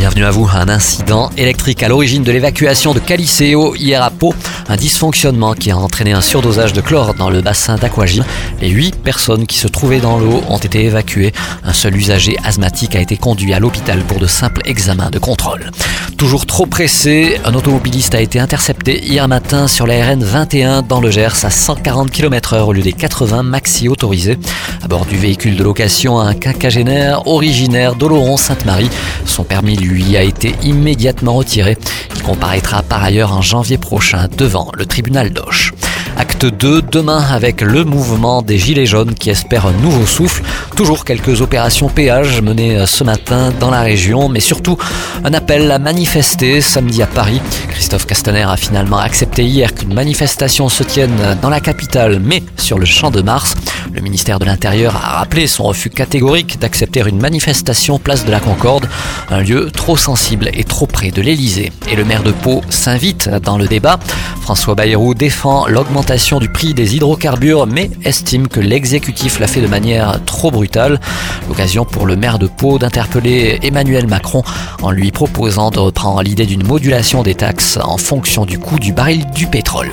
Bienvenue à vous. Un incident électrique à l'origine de l'évacuation de Caliceo hier à Pau. Un dysfonctionnement qui a entraîné un surdosage de chlore dans le bassin d'Aquagym. Les huit personnes qui se trouvaient dans l'eau ont été évacuées. Un seul usager asthmatique a été conduit à l'hôpital pour de simples examens de contrôle. Toujours trop pressé, un automobiliste a été intercepté hier matin sur la RN 21 dans le Gers à 140 km h au lieu des 80 maxi autorisés. À bord du véhicule de location, un quinquagénaire originaire d'Oloron-Sainte-Marie. Son permis lui lui a été immédiatement retiré. Il comparaîtra par ailleurs en janvier prochain devant le tribunal d'Auch. Acte 2 demain avec le mouvement des Gilets jaunes qui espère un nouveau souffle. Toujours quelques opérations péage menées ce matin dans la région, mais surtout un appel à manifester samedi à Paris. Christophe Castaner a finalement accepté hier qu'une manifestation se tienne dans la capitale, mais sur le champ de Mars. Le ministère de l'Intérieur a rappelé son refus catégorique d'accepter une manifestation place de la Concorde, un lieu trop sensible et trop près de l'Elysée. Et le maire de Pau s'invite dans le débat. François Bayrou défend l'augmentation du prix des hydrocarbures, mais estime que l'exécutif l'a fait de manière trop brutale. L'occasion pour le maire de Pau d'interpeller Emmanuel Macron en lui proposant de reprendre l'idée d'une modulation des taxes en fonction du coût du baril du pétrole.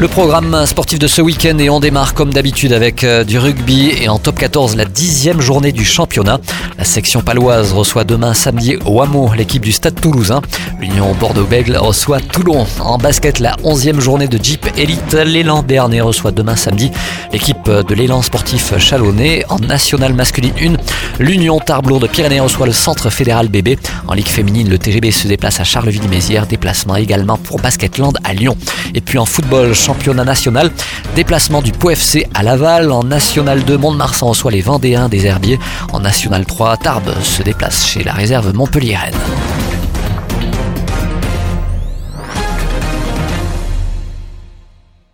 Le programme sportif de ce week-end et on démarre comme d'habitude avec euh, du rugby et en top 14 la dixième journée du championnat. La section paloise reçoit demain samedi au hameau l'équipe du Stade toulousain. L'Union Bordeaux-Bègle reçoit Toulon. En basket, la onzième journée de Jeep Elite, l'élan Béarnais reçoit demain samedi l'équipe de l'élan sportif chalonnais. En nationale masculine 1, l'Union Tarblour de Pyrénées reçoit le centre fédéral bébé. En ligue féminine, le TGB se déplace à Charleville-Mézières. Déplacement également pour Basketland à Lyon. Et puis en football, championnat national. Déplacement du POFC à Laval. En National 2, Mont-de-Marsan reçoit les Vendéens des Herbiers. En National 3, Tarbes se déplace chez la réserve Montpellier-Rennes.